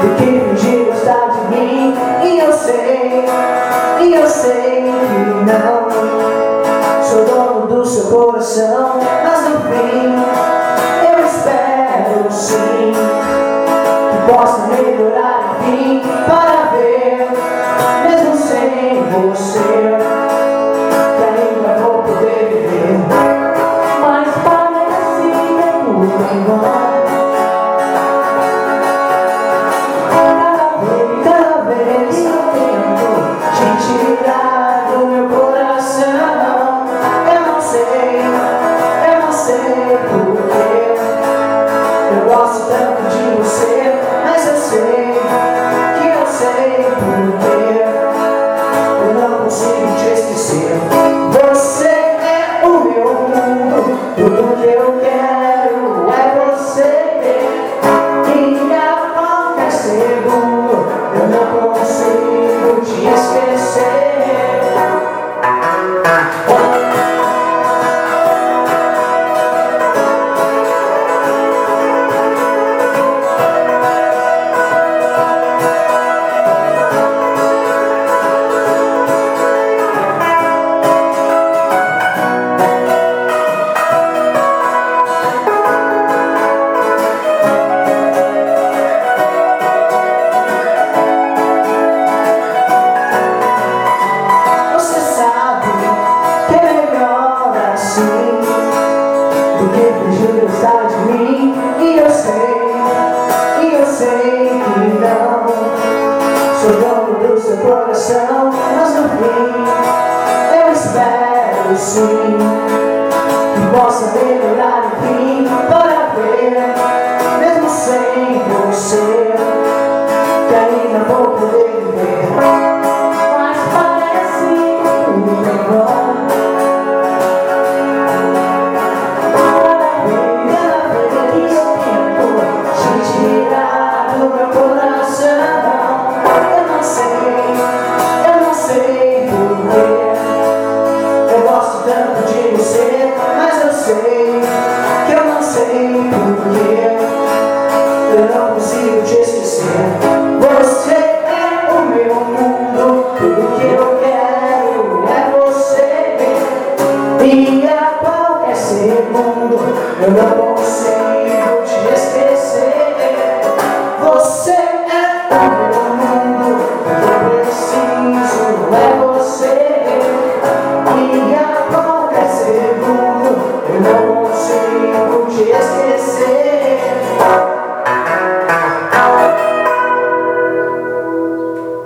do que fingir gostar de mim. E eu sei, e eu sei que não sou dono do seu coração, mas no fim eu espero sim. Júlio de mim. E eu sei, e eu sei que não. Sou dono do seu coração Mas no fim, eu espero sim Que possa melhorar. sei, que eu não sei porquê. Eu não consigo te esquecer. Você é o meu mundo. O que eu quero é você. Minha pau é segundo. Eu não consigo te esquecer. Você é o meu mundo. O que eu preciso é